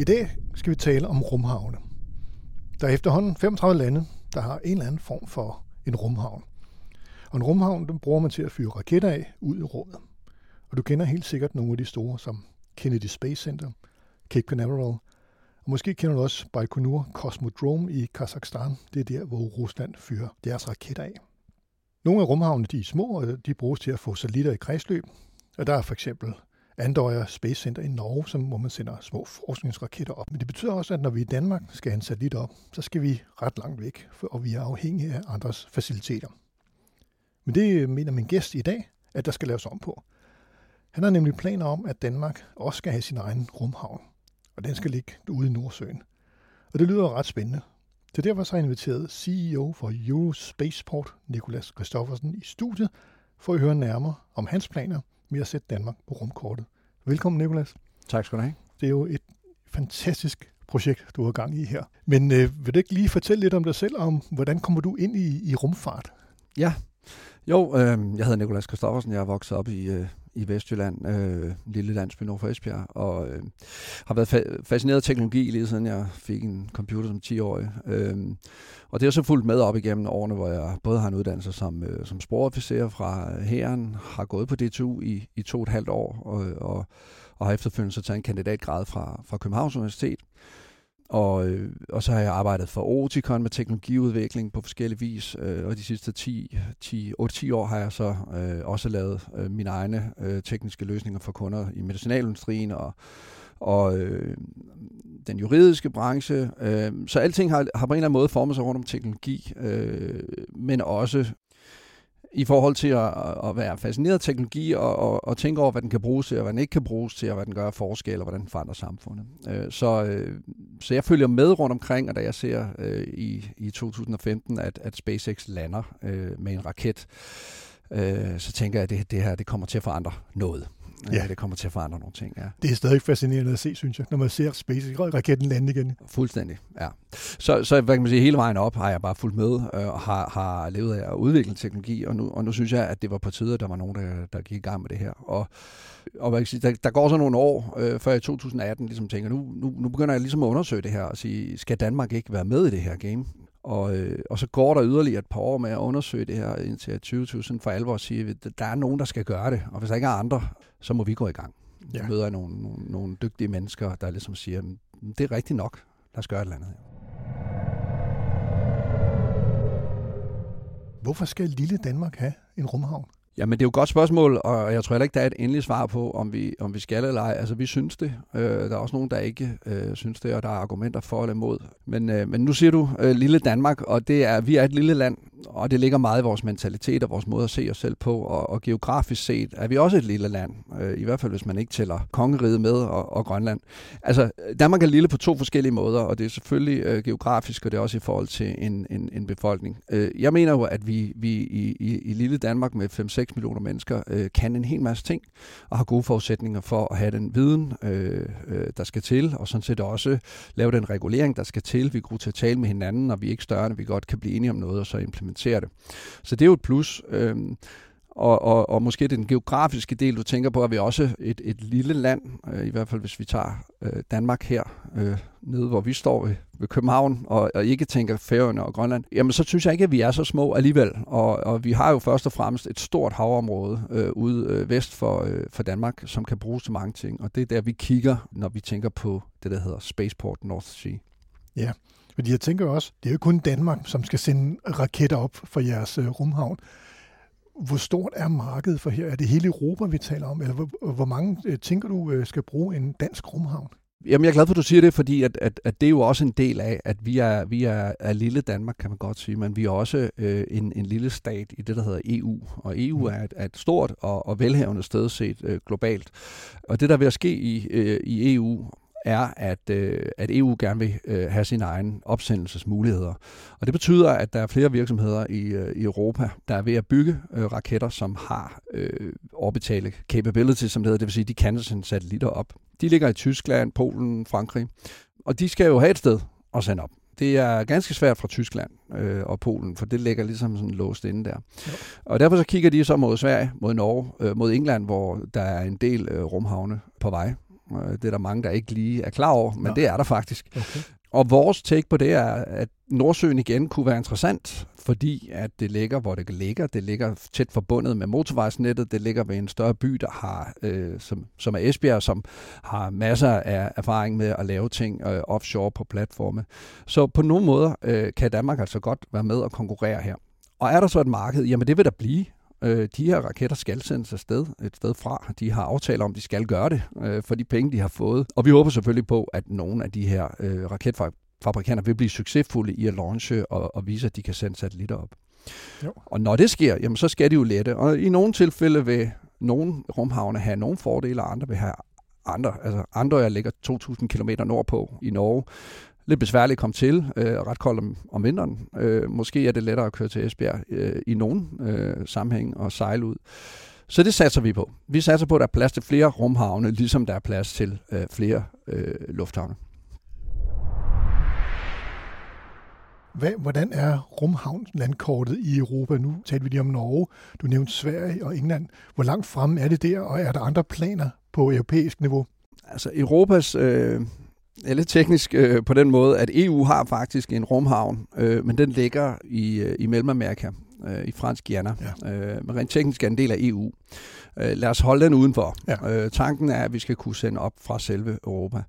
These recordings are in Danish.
I dag skal vi tale om rumhavne. Der er efterhånden 35 lande, der har en eller anden form for en rumhavn. Og en rumhavn, den bruger man til at fyre raketter af ud i rummet. Og du kender helt sikkert nogle af de store, som Kennedy Space Center, Cape Canaveral, og måske kender du også Baikonur Cosmodrome i Kazakhstan. Det er der, hvor Rusland fyrer deres raketter af. Nogle af rumhavnene de er små, og de bruges til at få satellitter i kredsløb. Og der er for eksempel Andøya Space Center i Norge, som, hvor man sender små forskningsraketter op. Men det betyder også, at når vi i Danmark skal have en satellit op, så skal vi ret langt væk, for, og vi er afhængige af andres faciliteter. Men det mener min gæst i dag, at der skal laves om på. Han har nemlig planer om, at Danmark også skal have sin egen rumhavn, og den skal ligge ude i Nordsøen. Og det lyder ret spændende. Så derfor så har jeg inviteret CEO for Eurospaceport, Nikolas Kristoffersen, i studiet, for at høre nærmere om hans planer med at sætte Danmark på rumkortet. Velkommen, Nikolas. Tak skal du have. Det er jo et fantastisk projekt, du har gang i her. Men øh, vil du ikke lige fortælle lidt om dig selv, om hvordan kommer du ind i, i rumfart? Ja, jo, øh, jeg hedder Nikolas Kristoffersen. Jeg er vokset op i, øh, i Vestjylland, øh, lille landsby nord for Esbjerg, og øh, har været fa- fascineret af teknologi lige siden jeg fik en computer som 10-årig. Øh, og det har så fulgt med op igennem årene, hvor jeg både har en uddannelse som, øh, som sporofficer fra hæren, har gået på DTU i, i to og et halvt år, og, og, og har efterfølgende så taget en kandidatgrad fra, fra Københavns Universitet. Og, øh, og så har jeg arbejdet for Oticon med teknologiudvikling på forskellige vis, øh, og de sidste 10, 10, 8-10 år har jeg så øh, også lavet øh, mine egne øh, tekniske løsninger for kunder i medicinalindustrien og, og øh, den juridiske branche. Øh, så alting har, har på en eller anden måde formet sig rundt om teknologi, øh, men også i forhold til at, at være fascineret af teknologi og, og, og tænke over, hvad den kan bruges til, og hvad den ikke kan bruges til, og hvad den gør forskel, og hvordan den forandrer samfundet. Øh, så, øh, så jeg følger med rundt omkring, og da jeg ser øh, i, i 2015, at, at SpaceX lander øh, med en raket, øh, så tænker jeg, at det, det her det kommer til at forandre noget. Ja. Det kommer til at forandre nogle ting, ja. Det er stadig fascinerende at se, synes jeg, når man ser SpaceX-raketten lande igen. Fuldstændig, ja. Så, så hvad kan man sige, hele vejen op har jeg bare fulgt med øh, og har, har levet af at udvikle teknologi, og nu, og nu synes jeg, at det var på tide, at der var nogen, der, der gik i gang med det her. Og, og hvad kan sige, der, der går så nogle år, øh, før i 2018 ligesom tænker, nu, nu, nu begynder jeg ligesom at undersøge det her og sige, skal Danmark ikke være med i det her game? Og, øh, og så går der yderligere et par år med at undersøge det her indtil 2020 for alvor at sige, at der er nogen, der skal gøre det. Og hvis der ikke er andre, så må vi gå i gang. Ja. møder jeg nogle, nogle, nogle dygtige mennesker, der ligesom siger, det er rigtigt nok, lad os gøre et eller andet. Hvorfor skal lille Danmark have en rumhavn? Jamen, det er jo et godt spørgsmål, og jeg tror heller ikke, der er et endeligt svar på, om vi, om vi skal eller ej. Altså, vi synes det. Øh, der er også nogen, der ikke øh, synes det, og der er argumenter for eller imod. Men, øh, men nu siger du øh, lille Danmark, og det er, vi er et lille land, og det ligger meget i vores mentalitet og vores måde at se os selv på, og, og geografisk set er vi også et lille land, øh, i hvert fald hvis man ikke tæller kongeriget med og, og Grønland. Altså, Danmark er lille på to forskellige måder, og det er selvfølgelig øh, geografisk, og det er også i forhold til en, en, en befolkning. Øh, jeg mener jo, at vi, vi i, i, i lille Danmark med 5-6 millioner mennesker øh, kan en hel masse ting, og har gode forudsætninger for at have den viden, øh, øh, der skal til, og sådan set også lave den regulering, der skal til. Vi er gode til at tale med hinanden, og vi er ikke større, end vi godt kan blive enige om noget, og så implementere implementere det. Så det er jo et plus. Øhm, og, og, og måske den geografiske del, du tænker på, er vi også et, et lille land, øh, i hvert fald hvis vi tager øh, Danmark her, øh, nede hvor vi står ved, ved København, og, og ikke tænker Færøerne og Grønland, jamen så synes jeg ikke, at vi er så små alligevel. Og, og vi har jo først og fremmest et stort havområde øh, ude øh, vest for, øh, for Danmark, som kan bruges til mange ting. Og det er der, vi kigger, når vi tænker på det, der hedder Spaceport North Sea. Ja, fordi jeg tænker også, det er jo kun Danmark, som skal sende raketter op for jeres øh, rumhavn. Hvor stort er markedet for her? Er det hele Europa, vi taler om? Eller hvor, hvor mange øh, tænker du øh, skal bruge en dansk rumhavn? Jamen, jeg er glad for, at du siger det, fordi at, at, at det er jo også en del af, at vi er, vi er, er lille Danmark, kan man godt sige, men vi er også øh, en, en lille stat i det, der hedder EU. Og EU mm. er et, er et stort og, og velhavende sted set øh, globalt. Og det, der vil ske i, øh, i EU, er, at, øh, at EU gerne vil øh, have sine egne opsendelsesmuligheder. Og det betyder, at der er flere virksomheder i, øh, i Europa, der er ved at bygge øh, raketter, som har øh, orbitale capability, som det hedder, det vil sige, de kan sende satellitter op. De ligger i Tyskland, Polen, Frankrig, og de skal jo have et sted at sende op. Det er ganske svært fra Tyskland øh, og Polen, for det ligger ligesom sådan låst inde der. Ja. Og derfor så kigger de så mod Sverige, mod Norge, øh, mod England, hvor der er en del øh, rumhavne på vej. Øh, det er der mange, der ikke lige er klar over, men ja. det er der faktisk. Okay. Og vores take på det er, at Nordsøen igen kunne være interessant, fordi at det ligger, hvor det ligger. Det ligger tæt forbundet med motorvejsnettet. Det ligger ved en større by, der har, øh, som, som er Esbjerg, som har masser af erfaring med at lave ting øh, offshore på platforme. Så på nogle måder øh, kan Danmark altså godt være med og konkurrere her. Og er der så et marked? Jamen det vil der blive. Øh, de her raketter skal sendes afsted et sted fra. De har aftaler om, at de skal gøre det øh, for de penge, de har fået. Og vi håber selvfølgelig på, at nogle af de her øh, raketfabrikanter vil blive succesfulde i at launche og, og vise, at de kan sende satellitter op. Jo. Og når det sker, jamen, så skal de jo lette. Og i nogle tilfælde vil nogle rumhavne have nogle fordele, og andre vil have andre. Altså andre, jeg ligger 2.000 km nordpå i Norge, lidt besværligt at komme til, øh, ret koldt om, om vinteren. Øh, måske er det lettere at køre til Esbjerg øh, i nogen øh, sammenhæng og sejle ud. Så det satser vi på. Vi satser på, at der er plads til flere rumhavne, ligesom der er plads til øh, flere øh, lufthavne. Hvad, hvordan er rumhavnlandkortet i Europa? Nu talte vi lige om Norge. Du nævnte Sverige og England. Hvor langt fremme er det der, og er der andre planer på europæisk niveau? Altså Europas øh, er lidt teknisk øh, på den måde, at EU har faktisk en rumhavn, øh, men den ligger i, øh, i Mellemamerika, øh, i Fransk Guyana. Ja. Øh, men rent teknisk er en del af EU. Øh, lad os holde den udenfor. Ja. Øh, tanken er, at vi skal kunne sende op fra selve Europa.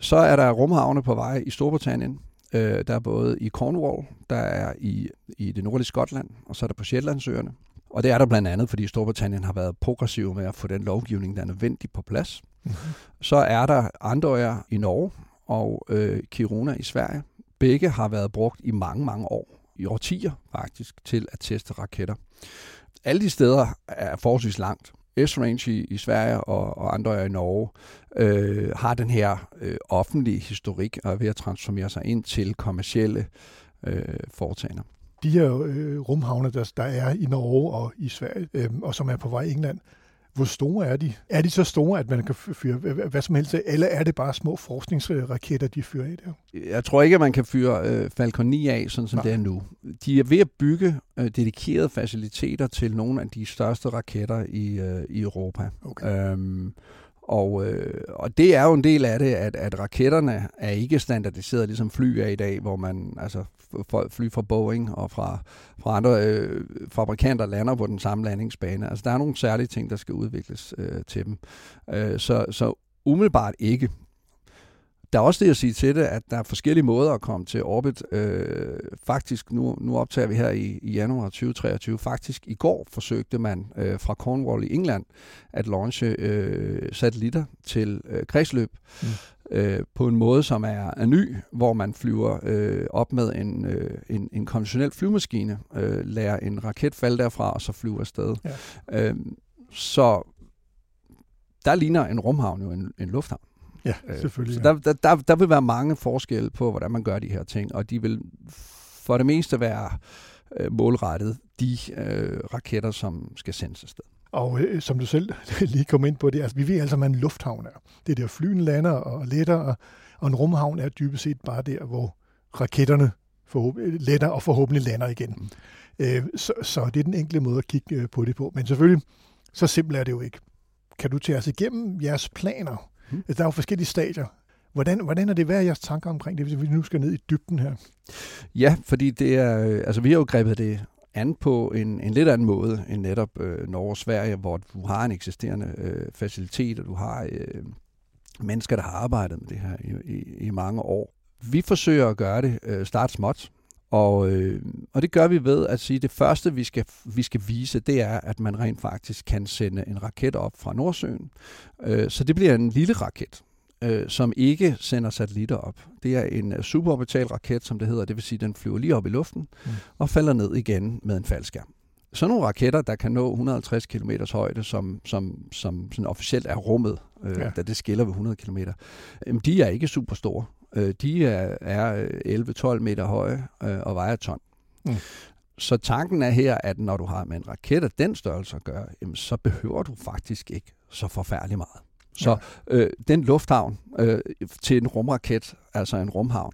Så er der rumhavne på vej i Storbritannien. Øh, der er både i Cornwall, der er i, i det nordlige Skotland, og så er der på Shetlandsøerne. Og det er der blandt andet, fordi Storbritannien har været progressiv med at få den lovgivning, der er nødvendig på plads. Mm-hmm. Så er der Andøjer i Norge, og øh, Kiruna i Sverige. Begge har været brugt i mange, mange år, i årtier faktisk, til at teste raketter. Alle de steder er forholdsvis langt. S-Range i, i Sverige og, og andre i Norge øh, har den her øh, offentlige historik og er ved at transformere sig ind til kommercielle øh, foretagender. De her øh, rumhavne, der, der er i Norge og i Sverige, øh, og som er på vej i England, hvor store er de? Er de så store, at man kan fyre hvad som helst eller er det bare små forskningsraketter, de fyrer af der? Jeg tror ikke, at man kan fyre øh, Falcon 9 af, sådan som Nej. det er nu. De er ved at bygge øh, dedikerede faciliteter til nogle af de største raketter i, øh, i Europa. Okay. Øhm, og, øh, og det er jo en del af det, at, at raketterne er ikke standardiseret, ligesom fly er i dag, hvor man altså fly fra Boeing og fra, fra andre øh, fabrikanter lander på den samme landingsbane. Altså der er nogle særlige ting, der skal udvikles øh, til dem. Øh, så, så umiddelbart ikke. Der er også det at sige til det, at der er forskellige måder at komme til orbit. Øh, faktisk, nu, nu optager vi her i, i januar 2023, faktisk i går forsøgte man øh, fra Cornwall i England at launche øh, satellitter til øh, kredsløb. Mm. Øh, på en måde, som er, er ny, hvor man flyver øh, op med en, øh, en, en konventionel flyvemaskine, øh, lærer en raket falde derfra, og så flyver afsted. Ja. Øh, så der ligner en rumhavn jo en, en lufthavn. Ja, øh, selvfølgelig. Så der, der, der, der vil være mange forskelle på, hvordan man gør de her ting, og de vil for det meste være øh, målrettet de øh, raketter, som skal sendes afsted. Og øh, som du selv lige kom ind på det, altså vi ved altså, hvad en lufthavn er. Det er der flyen lander og letter, og, og en rumhavn er dybest set bare der, hvor raketterne letter og forhåbentlig lander igen. Mm. Øh, så, så det er den enkle måde at kigge øh, på det på. Men selvfølgelig, så simpelt er det jo ikke. Kan du tage os igennem jeres planer Mm. Der er jo forskellige stadier. Hvordan, hvordan er det, hvad er jeres tanker omkring det, hvis vi nu skal ned i dybden her? Ja, fordi det er, øh, altså vi har jo grebet det an på en, en lidt anden måde end netop øh, Norge og Sverige, hvor du har en eksisterende øh, facilitet, og du har øh, mennesker, der har arbejdet med det her i, i, i mange år. Vi forsøger at gøre det øh, start småt, og, øh, og det gør vi ved at sige, at det første, vi skal, vi skal vise, det er, at man rent faktisk kan sende en raket op fra Nordsøen. Øh, så det bliver en lille raket. øh, som ikke sender satellitter op. Det er en øh, suborbital raket, som det hedder, det vil sige, den flyver lige op i luften mm. og falder ned igen med en faldskærm. Sådan nogle raketter, der kan nå 150 km højde, som, som, som sådan officielt er rummet, øh, ja. da det skiller ved 100 km, øh, de er ikke super store. Øh, de er, er 11-12 øh, meter høje øh, og vejer ton. Mm. Så tanken er her, at når du har med en raket af den størrelse at gøre, jamen, så behøver du faktisk ikke så forfærdeligt meget. Så øh, den lufthavn øh, til en rumraket, altså en rumhavn,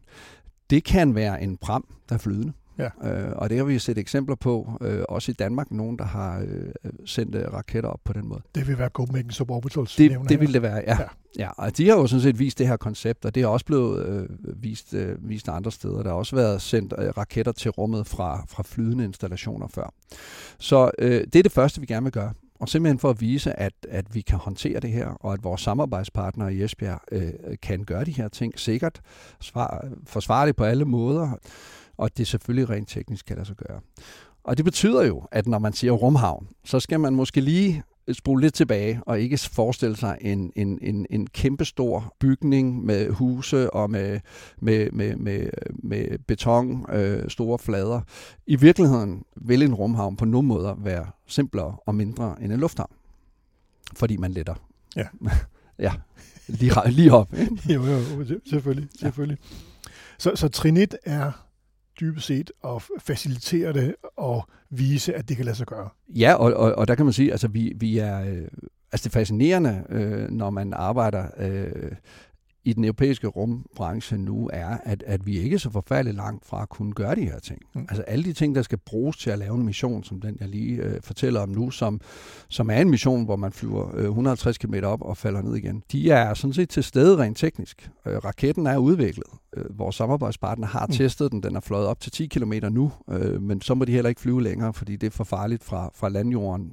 det kan være en pram, der er flydende. Ja. Øh, og det har vi set eksempler på, øh, også i Danmark, nogen, der har øh, sendt øh, raketter op på den måde. Det vil være Copenhagen Suborbitals Det, det vil det være, ja. ja. ja. Og de har jo sådan set vist det her koncept, og det har også blevet øh, vist, øh, vist andre steder. Der har også været sendt øh, raketter til rummet fra, fra flydende installationer før. Så øh, det er det første, vi gerne vil gøre og simpelthen for at vise, at, at vi kan håndtere det her, og at vores samarbejdspartnere i Esbjerg øh, kan gøre de her ting sikkert, svar, forsvare det på alle måder, og det selvfølgelig rent teknisk kan lade sig gøre. Og det betyder jo, at når man siger rumhavn, så skal man måske lige spole lidt tilbage og ikke forestille sig en, en, en, en kæmpestor bygning med huse og med, med, med, med, med beton, øh, store flader. I virkeligheden vil en rumhavn på nogle måder være simplere og mindre end en lufthavn, fordi man letter. Ja. ja, lige, lige op. Ikke? jo, jo, selvfølgelig. selvfølgelig. Ja. Så, så trin 1 er dybest set at facilitere det og vise, at det kan lade sig gøre. Ja, og, og, og der kan man sige, altså vi, vi er, øh, altså det er fascinerende, øh, når man arbejder øh, i den europæiske rumbranche nu er, at, at vi ikke er så forfærdeligt langt fra at kunne gøre de her ting. Mm. Altså alle de ting, der skal bruges til at lave en mission, som den jeg lige øh, fortæller om nu, som, som er en mission, hvor man flyver øh, 150 km op og falder ned igen, de er sådan set til stede rent teknisk. Øh, raketten er udviklet. Øh, vores samarbejdspartner har mm. testet den. Den er fløjet op til 10 km nu, øh, men så må de heller ikke flyve længere, fordi det er for farligt fra, fra landjorden.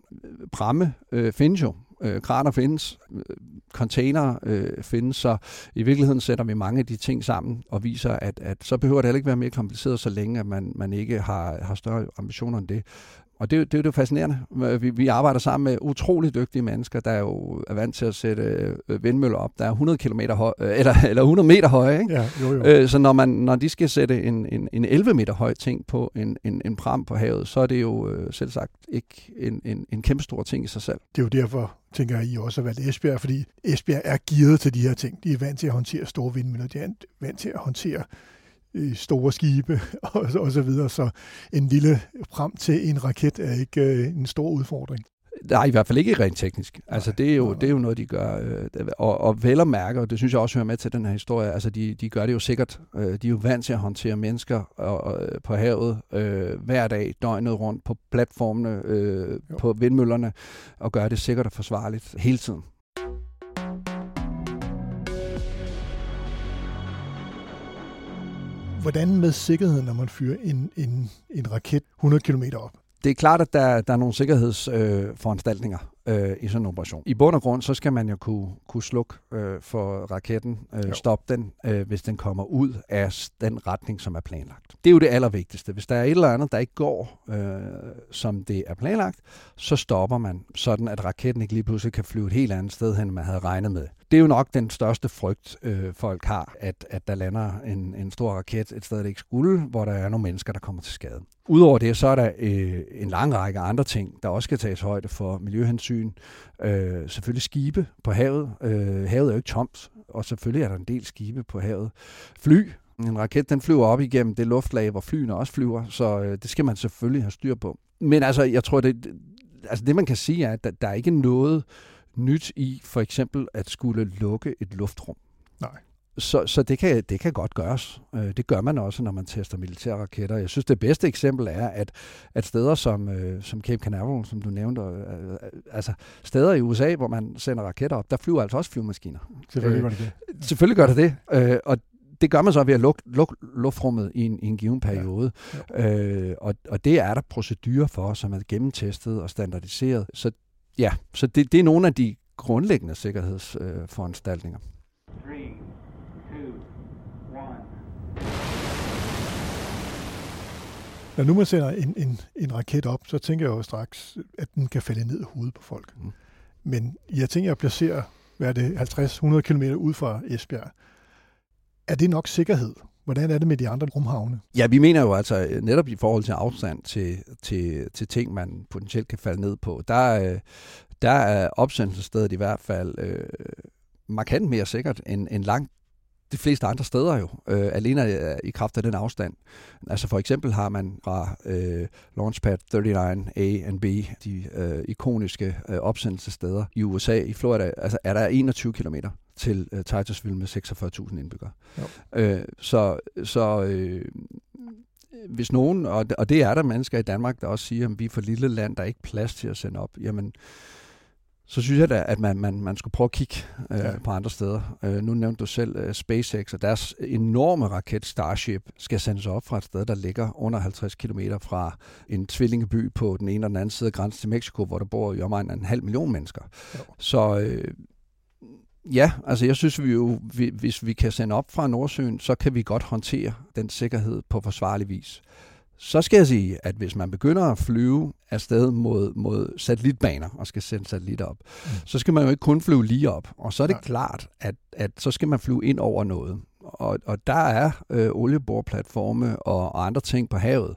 Pramme øh, findes jo, øh, kraner findes, øh, container øh, findes, så i virkeligheden sætter vi mange af de ting sammen og viser, at, at så behøver det heller ikke være mere kompliceret, så længe at man, man ikke har, har større ambitioner end det. Og det, det er jo fascinerende. Vi, vi arbejder sammen med utrolig dygtige mennesker, der er jo er vant til at sætte øh, vindmøller op, der er 100 km høj, øh, eller, eller 100 meter høje. Ikke? Ja, jo, jo. Øh, så når, man, når de skal sætte en, en, en 11 meter høj ting på en, en, en pram på havet, så er det jo øh, selv sagt ikke en, en, en kæmpe stor ting i sig selv. Det er jo derfor, tænker jeg, I også har valgt Esbjerg, fordi Esbjerg er gearet til de her ting. De er vant til at håndtere store vindmøller, de er vant til at håndtere store skibe og, og så videre. Så en lille frem til en raket er ikke øh, en stor udfordring. Nej, i hvert fald ikke rent teknisk. Altså, det er jo, det er jo noget, de gør. Øh, og, og vel at mærke, og det synes jeg også hører med til den her historie, altså, de, de gør det jo sikkert. Øh, de er jo vant til at håndtere mennesker og, og, på havet øh, hver dag, døgnet rundt, på platformene, øh, på vindmøllerne, og gøre det sikkert og forsvarligt hele tiden. Hvordan med sikkerheden, når man fyrer en, en, en raket 100 km op? Det er klart, at der, der er nogle sikkerhedsforanstaltninger øh, i sådan en operation. I bund og grund, så skal man jo kunne, kunne slukke øh, for raketten, øh, stoppe den, øh, hvis den kommer ud af den retning, som er planlagt. Det er jo det allervigtigste. Hvis der er et eller andet, der ikke går, øh, som det er planlagt, så stopper man, sådan at raketten ikke lige pludselig kan flyve et helt andet sted hen, end man havde regnet med. Det er jo nok den største frygt, øh, folk har, at, at der lander en, en stor raket et sted, der ikke skulle, hvor der er nogle mennesker, der kommer til skade. Udover det, så er der øh, en lang række andre ting, der også skal tages højde for miljøhensyn. Øh, selvfølgelig skibe på havet. Øh, havet er jo ikke tomt, og selvfølgelig er der en del skibe på havet. Fly, en raket, den flyver op igennem det luftlag, hvor flyene også flyver, så øh, det skal man selvfølgelig have styr på. Men altså, jeg tror, det, altså det man kan sige er, at der, der er ikke noget nyt i for eksempel at skulle lukke et luftrum. Nej. Så, så det, kan, det kan godt gøres. Øh, det gør man også, når man tester militære raketter. Jeg synes, det bedste eksempel er, at, at steder som, øh, som Cape Canaveral, som du nævnte, øh, altså steder i USA, hvor man sender raketter op, der flyver altså også flyvemaskiner. Selvfølgelig gør det det. Selvfølgelig gør det det. og det gør man så ved at lukke luk, luftrummet i en, i en given periode. Ja. Ja. Øh, og, og det er der procedurer for, som er gennemtestet og standardiseret. Så ja, så det, det er nogle af de grundlæggende sikkerhedsforanstaltninger. Øh, Når nu man sender en, en, en raket op, så tænker jeg jo straks, at den kan falde ned i hovedet på folk. Mm. Men jeg tænker at placere hvad er det, 50-100 km ud fra Esbjerg. Er det nok sikkerhed? Hvordan er det med de andre rumhavne? Ja, vi mener jo altså netop i forhold til afstand til, til, til ting, man potentielt kan falde ned på, der, der er opsendelsesstedet i hvert fald øh, markant mere sikkert end, end langt de fleste andre steder jo, øh, alene i kraft af den afstand. Altså for eksempel har man fra øh, Launchpad 39A and B, de øh, ikoniske øh, opsendelsesteder i USA, i Florida, altså er der 21 km til øh, Titusville med 46.000 indbyggere. Øh, så så øh, hvis nogen, og, og det er der mennesker i Danmark, der også siger, at vi er for lille land, der er ikke plads til at sende op, jamen så synes jeg da, at man, man, man skulle prøve at kigge øh, ja. på andre steder. Øh, nu nævnte du selv øh, SpaceX, og deres enorme raket Starship skal sendes op fra et sted, der ligger under 50 km fra en tvillingeby på den ene og den anden side af grænsen til Mexico, hvor der bor i omegn en halv million mennesker. Jo. Så øh, ja, altså jeg synes vi jo, vi, hvis vi kan sende op fra Nordsøen, så kan vi godt håndtere den sikkerhed på forsvarlig vis. Så skal jeg sige, at hvis man begynder at flyve afsted mod, mod satellitbaner og skal sende satellitter op, mm. så skal man jo ikke kun flyve lige op. Og så er det ja. klart, at, at så skal man flyve ind over noget. Og, og der er øh, olieboreplatforme og, og andre ting på havet.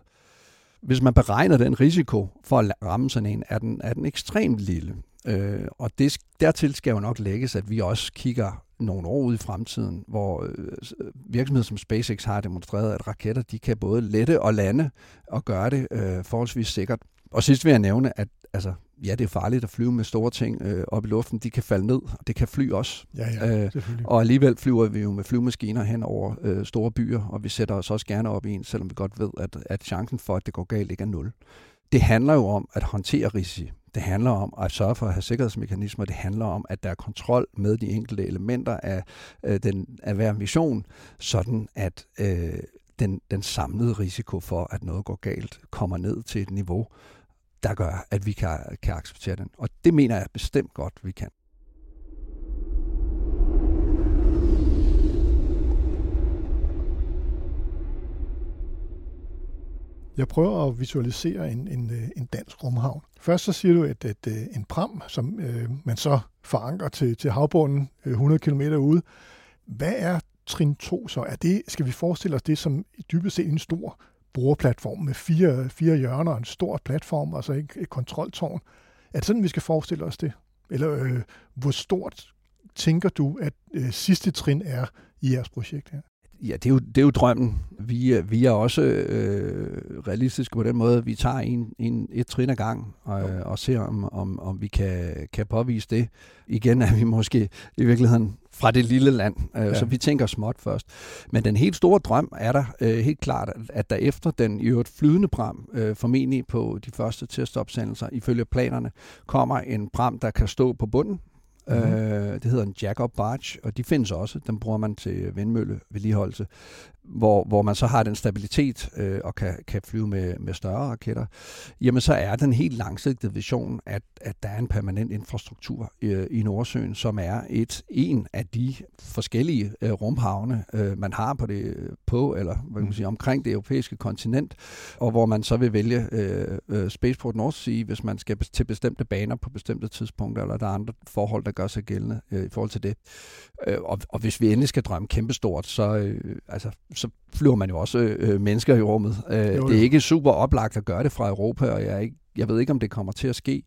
Hvis man beregner den risiko for at ramme sådan en, er den, er den ekstremt lille. Øh, og det, dertil skal jo nok lægges, at vi også kigger nogle år ud i fremtiden, hvor øh, virksomheder som SpaceX har demonstreret, at raketter de kan både lette og lande og gøre det øh, forholdsvis sikkert. Og sidst vil jeg nævne, at altså, ja, det er farligt at flyve med store ting øh, op i luften. De kan falde ned, og det kan fly også. Ja, ja, øh, og alligevel flyver vi jo med flyvemaskiner hen over øh, store byer, og vi sætter os også gerne op i en, selvom vi godt ved, at, at chancen for, at det går galt, ikke er nul. Det handler jo om at håndtere risici. Det handler om at sørge for at have sikkerhedsmekanismer. Det handler om, at der er kontrol med de enkelte elementer af, øh, den, af hver mission, sådan at øh, den, den samlede risiko for, at noget går galt, kommer ned til et niveau, der gør, at vi kan, kan acceptere den. Og det mener jeg bestemt godt, vi kan. Jeg prøver at visualisere en, en, øh, en dansk rumhavn. Først så siger du, at, at, øh, en pram, som øh, man så forankrer til, til havbunden øh, 100 km ude. Hvad er trin 2 så? Er det, skal vi forestille os det som dybest set en stor brugerplatform med fire, fire hjørner og en stor platform, altså et, et kontroltårn? Er det sådan, vi skal forestille os det? Eller øh, hvor stort tænker du, at øh, sidste trin er i jeres projekt her? Ja, det er jo, det er jo drømmen. Vi, er, vi er også øh, realistiske på den måde, at vi tager en, en, et trin ad gang og, og ser, om, om, om vi kan, kan påvise det. Igen er vi måske i virkeligheden fra det lille land, øh, ja. så vi tænker småt først. Men den helt store drøm er der øh, helt klart, at der efter den i øvrigt flydende pram, øh, formentlig på de første testopsendelser, ifølge planerne, kommer en pram, der kan stå på bunden, Mm-hmm. Øh, det hedder en jack-up barge, og de findes også. Den bruger man til vindmølle vedligeholdelse, hvor, hvor man så har den stabilitet øh, og kan, kan flyve med, med større raketter. Jamen så er den helt langsigtede vision, at, at der er en permanent infrastruktur øh, i Nordsøen, som er et en af de forskellige øh, rumhavne, øh, man har på det på eller hvad kan man sige, omkring det europæiske kontinent, og hvor man så vil vælge øh, øh, Spaceport North Sea, hvis man skal til bestemte baner på bestemte tidspunkter, eller der er andre forhold, der gør sig gældende øh, i forhold til det. Øh, og, og hvis vi endelig skal drømme kæmpestort, så, øh, altså, så flyver man jo også øh, mennesker i rummet. Øh, jo, det er ikke super oplagt at gøre det fra Europa, og jeg er ikke jeg ved ikke, om det kommer til at ske,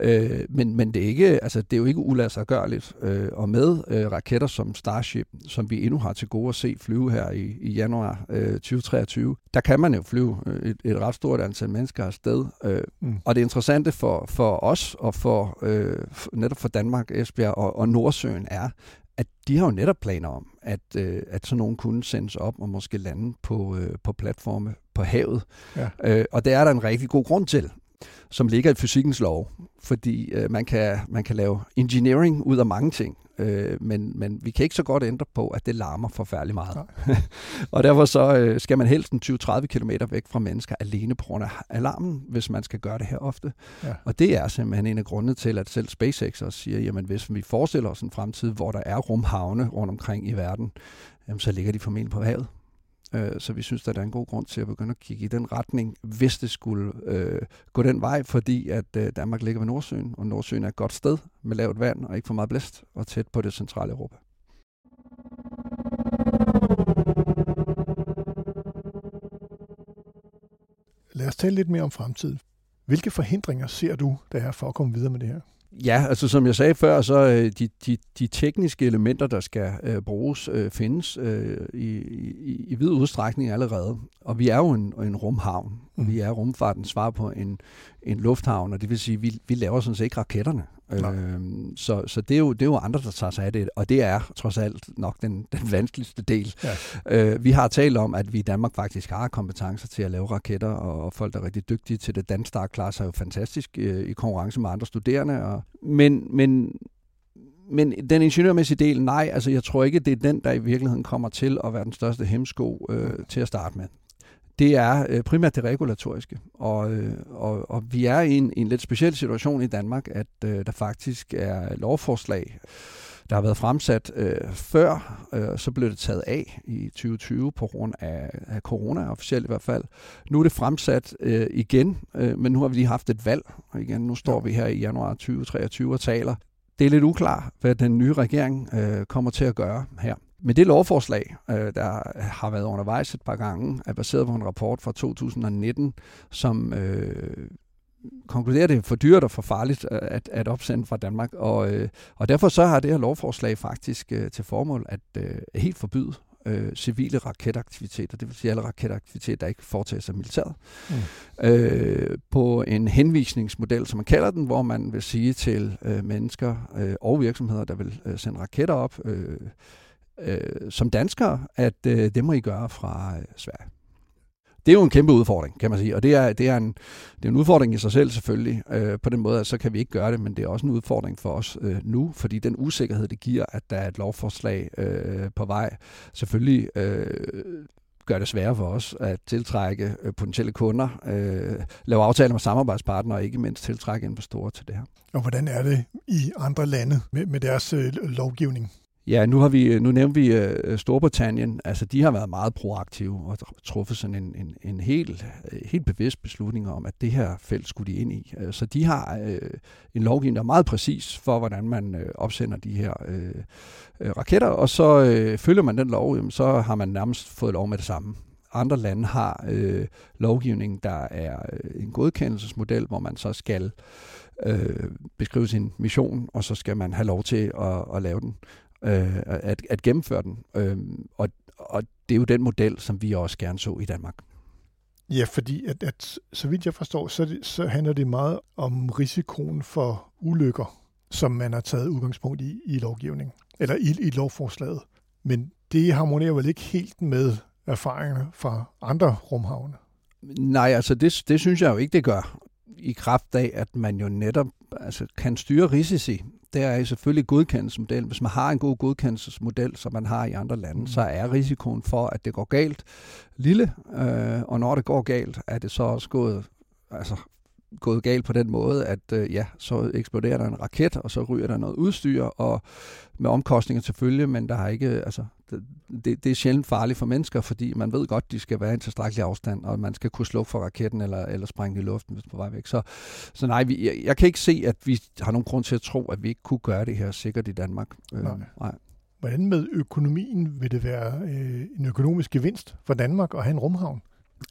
øh, men, men det, er ikke, altså, det er jo ikke uladsiggørligt. Øh, og med øh, raketter som Starship, som vi endnu har til gode at se flyve her i, i januar øh, 2023, der kan man jo flyve øh, et, et ret stort antal mennesker afsted. Øh, mm. Og det interessante for, for os og for øh, netop for Danmark, Esbjerg og, og Nordsøen er, at de har jo netop planer om, at, øh, at sådan nogen kunne sendes op og måske lande på, øh, på platforme på havet. Ja. Øh, og det er der en rigtig god grund til som ligger i fysikkens lov, fordi øh, man, kan, man kan lave engineering ud af mange ting, øh, men, men vi kan ikke så godt ændre på, at det larmer forfærdeligt meget. og derfor så øh, skal man helst 20-30 km væk fra mennesker alene på grund af alarmen, hvis man skal gøre det her ofte. Ja. Og det er simpelthen en af grundene til, at selv SpaceX også siger, jamen hvis vi forestiller os en fremtid, hvor der er rumhavne rundt omkring i verden, jamen, så ligger de formentlig på havet. Øh, så vi synes, at der er en god grund til at begynde at kigge i den retning, hvis det skulle øh, gå den vej, fordi at øh, Danmark ligger ved Nordsøen, og Nordsøen er et godt sted med lavt vand og ikke for meget blæst, og tæt på det centrale Europa. Lad os tale lidt mere om fremtiden. Hvilke forhindringer ser du, der er for at komme videre med det her? Ja, altså som jeg sagde før, så øh, de, de, de tekniske elementer, der skal øh, bruges, øh, findes øh, i, i, i vid udstrækning allerede. Og vi er jo en, en rumhavn. Mm. Vi er rumfartens svar på en, en lufthavn, og det vil sige, at vi, vi laver sådan set ikke raketterne. Øh, så så det, er jo, det er jo andre, der tager sig af det, og det er trods alt nok den, den vanskeligste del. Ja. Øh, vi har talt om, at vi i Danmark faktisk har kompetencer til at lave raketter, og folk, der er rigtig dygtige til det. Danstar klarer sig jo fantastisk øh, i konkurrence med andre studerende. Og, men, men men den ingeniørmæssige del, nej, altså jeg tror ikke, det er den, der i virkeligheden kommer til at være den største hemsko øh, til at starte med det er øh, primært det regulatoriske. Og, øh, og, og vi er i en, en lidt speciel situation i Danmark, at øh, der faktisk er lovforslag, der har været fremsat øh, før, øh, så blev det taget af i 2020 på grund af, af corona, officielt i hvert fald. Nu er det fremsat øh, igen, øh, men nu har vi lige haft et valg, og igen, nu står vi her i januar 2023 og taler. Det er lidt uklart, hvad den nye regering øh, kommer til at gøre her. Men det lovforslag, øh, der har været undervejs et par gange, er baseret på en rapport fra 2019, som øh, konkluderer, det er for dyrt og for farligt øh, at, at opsende fra Danmark. Og, øh, og derfor så har det her lovforslag faktisk øh, til formål at øh, helt forbyde øh, civile raketaktiviteter, det vil sige alle raketaktiviteter, der ikke foretages af militæret, mm. øh, på en henvisningsmodel, som man kalder den, hvor man vil sige til øh, mennesker øh, og virksomheder, der vil øh, sende raketter op, øh, øh, som danskere, at øh, det må I gøre fra øh, Sverige. Det er jo en kæmpe udfordring, kan man sige, og det er, det er, en, det er en udfordring i sig selv selvfølgelig, øh, på den måde, at så kan vi ikke gøre det, men det er også en udfordring for os øh, nu, fordi den usikkerhed, det giver, at der er et lovforslag øh, på vej, selvfølgelig øh, gør det sværere for os at tiltrække øh, potentielle kunder, øh, lave aftaler med samarbejdspartnere og ikke mindst tiltrække investorer til det her. Og hvordan er det i andre lande med, med deres øh, lovgivning? Ja, nu har vi nu nævnte vi uh, Storbritannien. Altså, de har været meget proaktive og truffet sådan en, en, en helt, øh, helt bevidst beslutning om, at det her felt skulle de ind i. Uh, så de har uh, en lovgivning, der er meget præcis for, hvordan man uh, opsender de her uh, raketter, og så uh, følger man den lov, jamen, så har man nærmest fået lov med det samme. Andre lande har øh, lovgivning, der er en godkendelsesmodel, hvor man så skal øh, beskrive sin mission, og så skal man have lov til at, at lave den øh, at, at gennemføre den. Øh, og, og det er jo den model, som vi også gerne så i Danmark. Ja, fordi at, at så vidt jeg forstår, så, det, så handler det meget om risikoen for ulykker, som man har taget udgangspunkt i i lovgivningen, eller i, i lovforslaget. Men det harmonerer vel ikke helt med erfaringerne fra andre rumhavne? Nej, altså det, det synes jeg jo ikke, det gør. I kraft af, at man jo netop altså, kan styre risici det er selvfølgelig godkendelsesmodel. Hvis man har en god godkendelsesmodel, som man har i andre lande, mm. så er risikoen for, at det går galt, lille. Øh, og når det går galt, er det så også gået altså, gået galt på den måde, at øh, ja, så eksploderer der en raket, og så ryger der noget udstyr, og med omkostninger til følge, men der har ikke, altså, det, det er sjældent farligt for mennesker, fordi man ved godt, de skal være i en tilstrækkelig afstand, og man skal kunne slukke for raketten eller, eller sprænge i luften, hvis på vej væk. Så, så nej, vi, jeg, jeg kan ikke se, at vi har nogen grund til at tro, at vi ikke kunne gøre det her sikkert i Danmark. Øh, nej. nej. Hvordan med økonomien vil det være øh, en økonomisk gevinst for Danmark at have en rumhavn?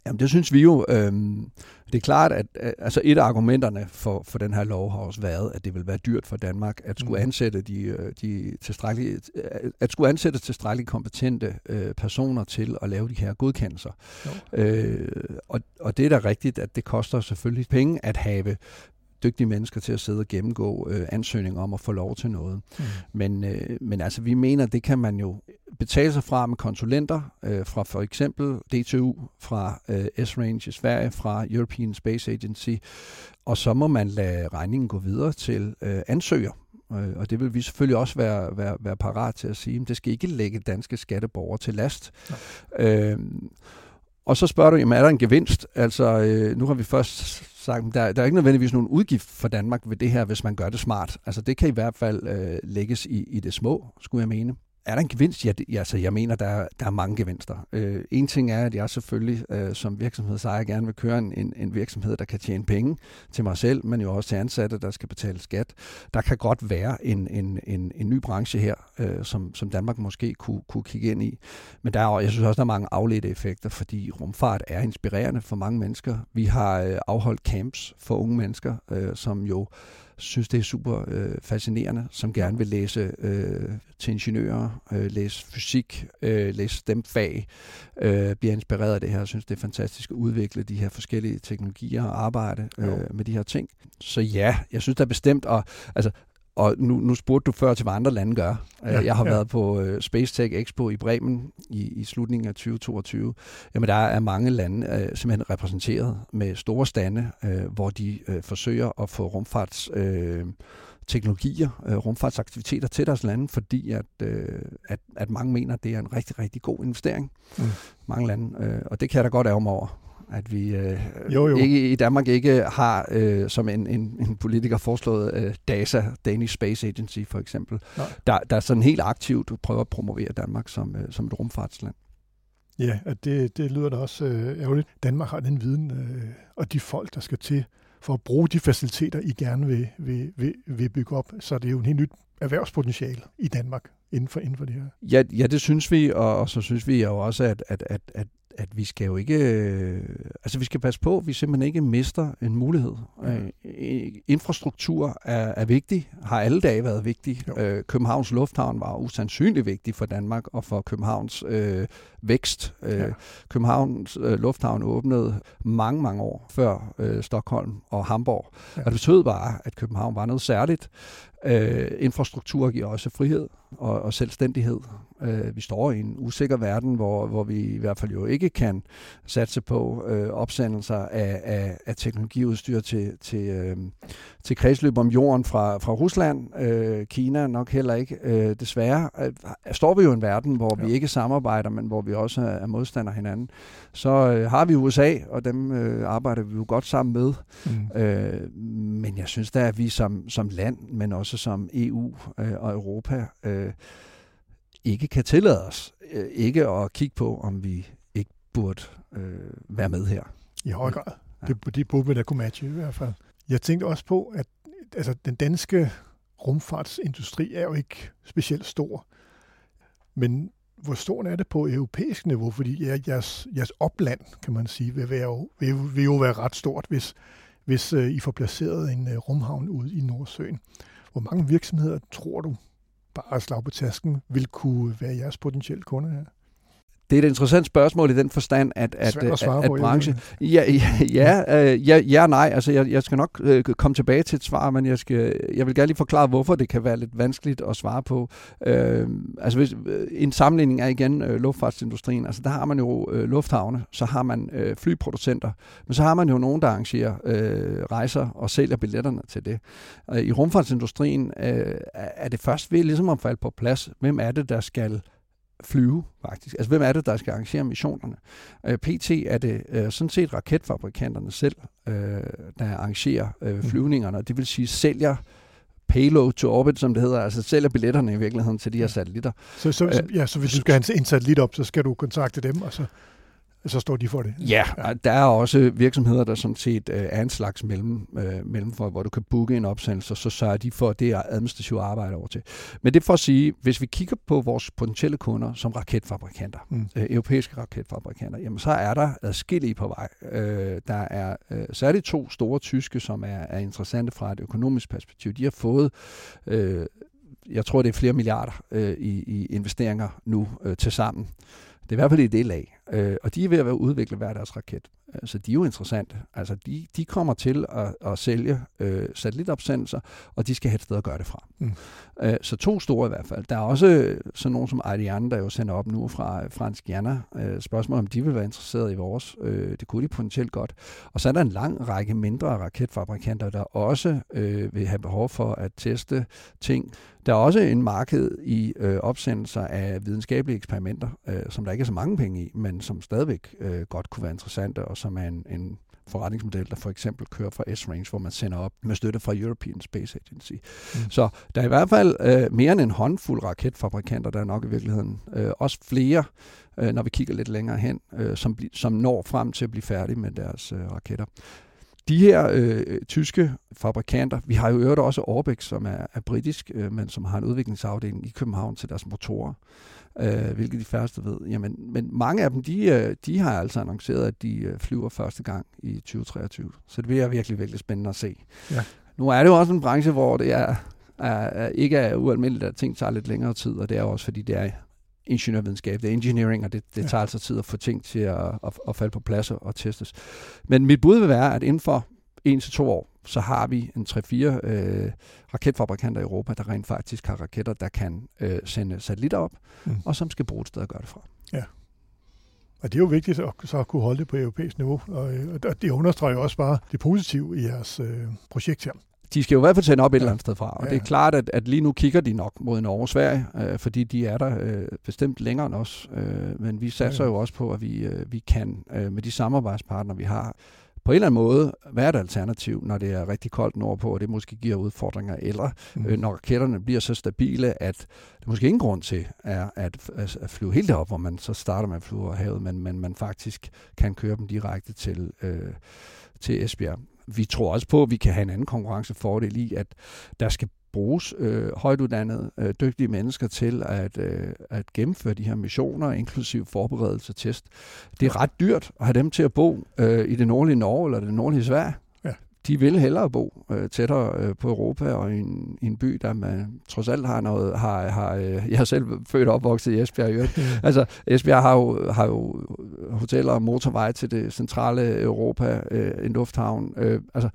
Jamen det synes vi jo. Øhm, det er klart, at altså et af argumenterne for, for den her lov har også været, at det vil være dyrt for Danmark at skulle mm. ansætte de, øh, de tilstrækkelige, at skulle ansætte tilstrækkeligt kompetente øh, personer til at lave de her godkendelser. Øh, og, og det er da rigtigt, at det koster selvfølgelig penge at have dygtige mennesker til at sidde og gennemgå øh, ansøgninger om at få lov til noget. Mm. Men, øh, men altså, vi mener, det kan man jo betale sig fra med konsulenter øh, fra for eksempel DTU, fra øh, S-Range i Sverige, fra European Space Agency, og så må man lade regningen gå videre til øh, ansøger. Øh, og det vil vi selvfølgelig også være, være, være parat til at sige, at det skal ikke lægge danske skatteborgere til last. Ja. Øh, og så spørger du, jamen er der en gevinst? Altså, øh, nu har vi først sagt, der, der er ikke nødvendigvis nogen udgift for Danmark ved det her, hvis man gør det smart. Altså, det kan i hvert fald øh, lægges i, i det små, skulle jeg mene er der en gevinst? Ja, det, altså, jeg mener, der er, der er mange gevinster. Øh, en ting er, at jeg selvfølgelig øh, som virksomhedsejer gerne vil køre en, en, en virksomhed, der kan tjene penge til mig selv, men jo også til ansatte, der skal betale skat. Der kan godt være en, en, en, en ny branche her, øh, som, som Danmark måske kunne, kunne kigge ind i. Men der er, jeg synes også, der er mange afledte effekter, fordi rumfart er inspirerende for mange mennesker. Vi har øh, afholdt camps for unge mennesker, øh, som jo synes, det er super øh, fascinerende, som gerne vil læse øh, til ingeniører, øh, læse fysik, øh, læse stemfag, øh, bliver inspireret af det her, synes, det er fantastisk at udvikle de her forskellige teknologier og arbejde øh, med de her ting. Så ja, jeg synes, der er bestemt, og altså, og nu, nu spurgte du før til, hvad andre lande gør. Ja, jeg har ja. været på uh, Space Tech Expo i Bremen i, i slutningen af 2022. Jamen, der er mange lande uh, simpelthen repræsenteret med store stande, uh, hvor de uh, forsøger at få rumfarts... Uh, teknologier, uh, rumfartsaktiviteter til deres lande, fordi at, uh, at, at mange mener, at det er en rigtig, rigtig god investering. Mm. Mange lande, uh, og det kan jeg da godt ærge mig over at vi øh, jo, jo. Ikke, i Danmark ikke har, øh, som en, en, en politiker foreslået, øh, DASA, Danish Space Agency for eksempel, der, der sådan helt aktivt prøver at promovere Danmark som, øh, som et rumfartsland. Ja, at det, det lyder da også øh, ærgerligt. Danmark har den viden øh, og de folk, der skal til for at bruge de faciliteter, I gerne vil, vil, vil, vil bygge op. Så det er jo en helt nyt erhvervspotentiale i Danmark inden for, inden for det her. Ja, ja, det synes vi, og, og så synes vi jo også, at, at, at, at at vi skal jo ikke, øh, altså vi skal passe på, at vi simpelthen ikke mister en mulighed. Øh, infrastruktur er, er vigtig, har alle dage været vigtig. Øh, Københavns Lufthavn var usandsynligt vigtig for Danmark og for Københavns øh, vækst. Øh, ja. Københavns øh, Lufthavn åbnede mange, mange år før øh, Stockholm og Hamburg. Ja. Og det betød bare, at København var noget særligt. Øh, infrastruktur giver også frihed og, og selvstændighed. Øh, vi står i en usikker verden, hvor, hvor vi i hvert fald jo ikke kan satse på øh, opsendelser af, af, af teknologiudstyr til, til, øh, til kredsløb om jorden fra, fra Rusland. Øh, Kina nok heller ikke. Øh, desværre øh, står vi jo i en verden, hvor ja. vi ikke samarbejder, men hvor vi også er modstander hinanden. Så øh, har vi USA, og dem øh, arbejder vi jo godt sammen med. Mm. Øh, men jeg synes da, at vi som, som land, men også som EU øh, og Europa, øh, ikke kan tillade os øh, ikke at kigge på, om vi ikke burde øh, være med her. I høj grad. Ja. Det, det burde vi da kunne matche i hvert fald. Jeg tænkte også på, at altså, den danske rumfartsindustri er jo ikke specielt stor. Men hvor stor er det på europæisk niveau? Fordi jeres, jeres opland, kan man sige, vil, være, vil, vil jo være ret stort, hvis, hvis uh, I får placeret en uh, rumhavn ude i Nordsøen. Hvor mange virksomheder tror du, bare slag på tasken, vil kunne være jeres potentielle kunder her? Det er et interessant spørgsmål i den forstand, at, at, at, at, at branche... Ja, ja, ja, øh, ja, ja nej. Altså, jeg, jeg skal nok øh, komme tilbage til et svar, men jeg, skal, jeg vil gerne lige forklare, hvorfor det kan være lidt vanskeligt at svare på. Øh, altså, hvis, øh, en sammenligning er igen øh, luftfartsindustrien. Altså, der har man jo øh, lufthavne, så har man øh, flyproducenter, men så har man jo nogen, der arrangerer øh, rejser og sælger billetterne til det. Øh, I rumfartsindustrien øh, er det først ved ligesom at falde på plads, hvem er det, der skal flyve, faktisk. Altså, hvem er det, der skal arrangere missionerne? Øh, PT er det øh, sådan set raketfabrikanterne selv, øh, der arrangerer øh, mm. flyvningerne, det vil sige sælger payload to orbit, som det hedder, altså sælger billetterne i virkeligheden til de her satellitter. Så, så, øh, ja, så hvis du skal have en satellit op, så skal du kontakte dem, og så så står de for det. Ja, ja. der er også virksomheder, der sådan set øh, er en slags mellem, øh, mellemfor, hvor du kan booke en opsendelse, så sørger de for, at det er administrativt arbejde over til. Men det for at sige, hvis vi kigger på vores potentielle kunder som raketfabrikanter, mm. øh, europæiske raketfabrikanter, jamen så er der adskillige på vej. Øh, der er øh, særligt to store tyske, som er, er interessante fra et økonomisk perspektiv. De har fået øh, jeg tror, det er flere milliarder øh, i, i investeringer nu øh, til sammen. Det er i hvert fald i det lag. Øh, og de er ved at udvikle hver deres raket. Øh, så de er jo interessante. Altså, de, de kommer til at, at sælge øh, satellitopsendelser, og de skal have et sted at gøre det fra. Mm. Øh, så to store i hvert fald. Der er også sådan nogen som Ariane, der jo sender op nu fra Fransk Jana. Øh, spørgsmål om de vil være interesseret i vores. Øh, det kunne de potentielt godt. Og så er der en lang række mindre raketfabrikanter, der også øh, vil have behov for at teste ting. Der er også en marked i øh, opsendelser af videnskabelige eksperimenter, øh, som der ikke er så mange penge i, men som stadigvæk øh, godt kunne være interessante, og som er en, en forretningsmodel, der for eksempel kører fra S-Range, hvor man sender op med støtte fra European Space Agency. Mm. Så der er i hvert fald øh, mere end en håndfuld raketfabrikanter, der er nok i virkeligheden øh, også flere, øh, når vi kigger lidt længere hen, øh, som, som når frem til at blive færdige med deres øh, raketter. De her øh, tyske fabrikanter, vi har jo øvrigt også Orbex, som er, er britisk, øh, men som har en udviklingsafdeling i København til deres motorer, øh, hvilket de færreste ved. Jamen, men mange af dem, de, øh, de har altså annonceret, at de øh, flyver første gang i 2023. Så det bliver virkelig, virkelig spændende at se. Ja. Nu er det jo også en branche, hvor det er, er, er ikke er ualmindeligt, at ting tager lidt længere tid, og det er også fordi, det er ingeniørvidenskab, det er engineering, og det, det ja. tager altså tid at få ting til at, at, at falde på plads og testes. Men mit bud vil være, at inden for en til to år, så har vi en 3-4 øh, raketfabrikanter i Europa, der rent faktisk har raketter, der kan øh, sende satellitter op, mm. og som skal bruge et sted at gøre det fra. Ja. Og det er jo vigtigt at, så at kunne holde det på europæisk niveau, og, og det understreger også bare det positive i jeres øh, projekt her de skal jo i hvert fald sende op et ja. eller andet sted fra. Og ja. det er klart, at, at lige nu kigger de nok mod Norge og Sverige, øh, fordi de er der øh, bestemt længere end os. Øh, men vi satser ja. jo også på, at vi, øh, vi kan øh, med de samarbejdspartnere, vi har, på en eller anden måde være et alternativ, når det er rigtig koldt nordpå, og det måske giver udfordringer, eller mm. øh, når raketterne bliver så stabile, at det måske ingen grund til er at, at, at flyve helt derop, hvor man så starter med at flyve over havet, men, men man faktisk kan køre dem direkte til, øh, til Esbjerg vi tror også på, at vi kan have en anden konkurrencefordel i, at der skal bruges øh, højtuddannede, øh, dygtige mennesker til at, øh, at gennemføre de her missioner, inklusiv forberedelse og test. Det er ret dyrt at have dem til at bo øh, i det nordlige Norge eller det nordlige Sverige de vil hellere bo øh, tættere øh, på Europa og i en, i en by, der man trods alt har noget, har, har øh, jeg har selv født og opvokset i Esbjerg. Mm. altså, Esbjerg har jo, har jo hoteller og motorveje til det centrale Europa, øh, en lufthavn. Øh, altså,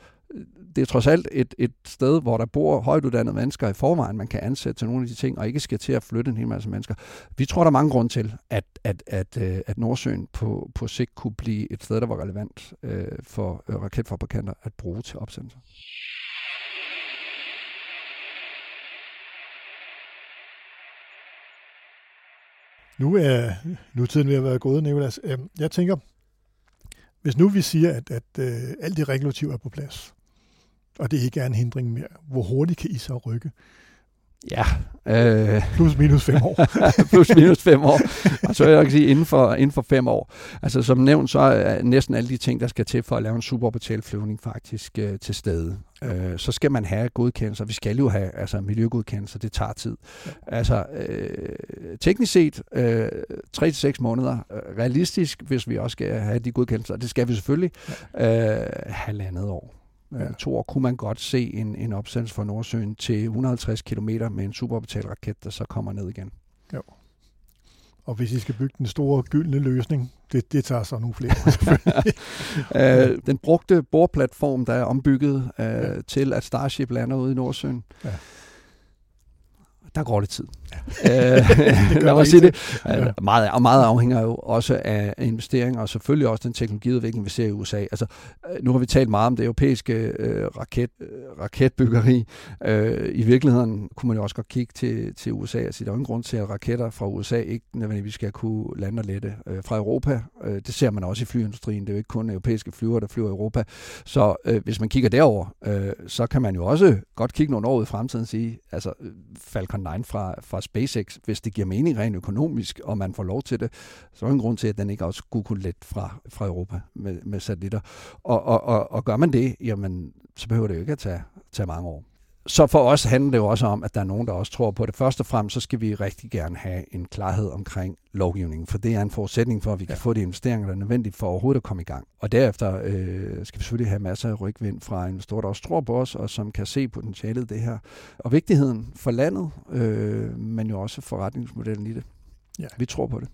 det er trods alt et, et sted, hvor der bor højtuddannede mennesker i forvejen, man kan ansætte til nogle af de ting, og ikke skal til at flytte en hel masse mennesker. Vi tror, der er mange grunde til, at, at, at, øh, at Nordsøen på, på sigt kunne blive et sted, der var relevant øh, for øh, raketfabrikanter at bruge til opsendelser. Nu er nu tiden ved at være gået, Nicolas. Øhm, jeg tænker, hvis nu vi siger, at, at uh, alt det regulativ er på plads, og det ikke er en hindring mere, hvor hurtigt kan I så rykke? Ja. Øh, plus minus fem år. plus minus fem år. Og så vil jeg sige, inden for, inden for fem år. Altså som nævnt, så er næsten alle de ting, der skal til for at lave en suborbitalflyvning faktisk øh, til stede. Ja. Øh, så skal man have godkendelser. Vi skal jo have altså, miljøgodkendelser. Det tager tid. Ja. Altså øh, teknisk set øh, 3-6 måneder. Realistisk, hvis vi også skal have de godkendelser. Det skal vi selvfølgelig. Ja. Øh, halvandet år. Ja. Øh, to år kunne man godt se en, en opsendelse fra Nordsøen til 150 km med en superorbital raket, der så kommer ned igen. Jo. Og hvis I skal bygge den store gyldne løsning, det, det tager så nogle flere øh, Den brugte boreplatform, der er ombygget øh, ja. til, at Starship lander ude i Nordsøen, ja der går lidt tid. Ja. Øh, lad mig sige det. Ja. Meget, og meget afhænger jo også af investeringer, og selvfølgelig også den teknologiudvikling, vi ser i USA. Altså, øh, nu har vi talt meget om det europæiske øh, raket, øh, raketbyggeri. Øh, I virkeligheden kunne man jo også godt kigge til, til USA og sige, der er ingen grund til, at raketter fra USA ikke nødvendigvis skal kunne lande og lette øh, fra Europa. Øh, det ser man også i flyindustrien. Det er jo ikke kun europæiske flyver, der flyver i Europa. Så øh, hvis man kigger derover, øh, så kan man jo også godt kigge nogle år ud i fremtiden og sige, altså Falcon 9 fra, fra SpaceX, hvis det giver mening rent økonomisk, og man får lov til det, så er der en grund til, at den ikke også skulle kunne let fra, fra Europa med, med satellitter. Og, og, og, og gør man det, jamen, så behøver det jo ikke at tage, tage mange år så for os handler det jo også om, at der er nogen, der også tror på det. Først og fremmest, så skal vi rigtig gerne have en klarhed omkring lovgivningen, for det er en forudsætning for, at vi kan ja. få de investeringer, der er nødvendige for overhovedet at komme i gang. Og derefter øh, skal vi selvfølgelig have masser af rygvind fra investorer, der også tror på os, og som kan se potentialet i det her. Og vigtigheden for landet, øh, men jo også forretningsmodellen i det. Ja. Vi tror på det.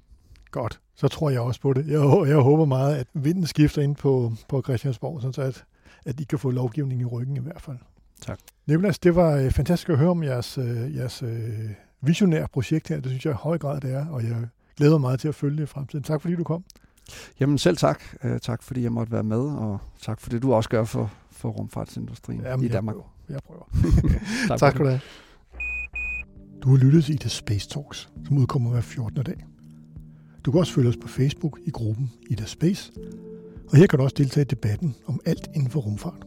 Godt, så tror jeg også på det. Jeg, jeg håber meget, at vinden skifter ind på, på Christiansborg, så at, at I kan få lovgivning i ryggen i hvert fald. Tak. Nikolas, det var øh, fantastisk at høre om jeres, øh, jeres øh, visionære projekt her. Det synes jeg i høj grad, det er, og jeg glæder mig meget til at følge det i fremtiden. Tak fordi du kom. Jamen selv tak. Tak fordi jeg måtte være med, og tak for det, du også gør for, for rumfartsindustrien Jamen, i Danmark. Jeg prøver. Jeg prøver. tak, tak for det. Du har lyttet til The Space Talks, som udkommer hver 14. dag. Du kan også følge os på Facebook i gruppen Ida Space, Og her kan du også deltage i debatten om alt inden for rumfart.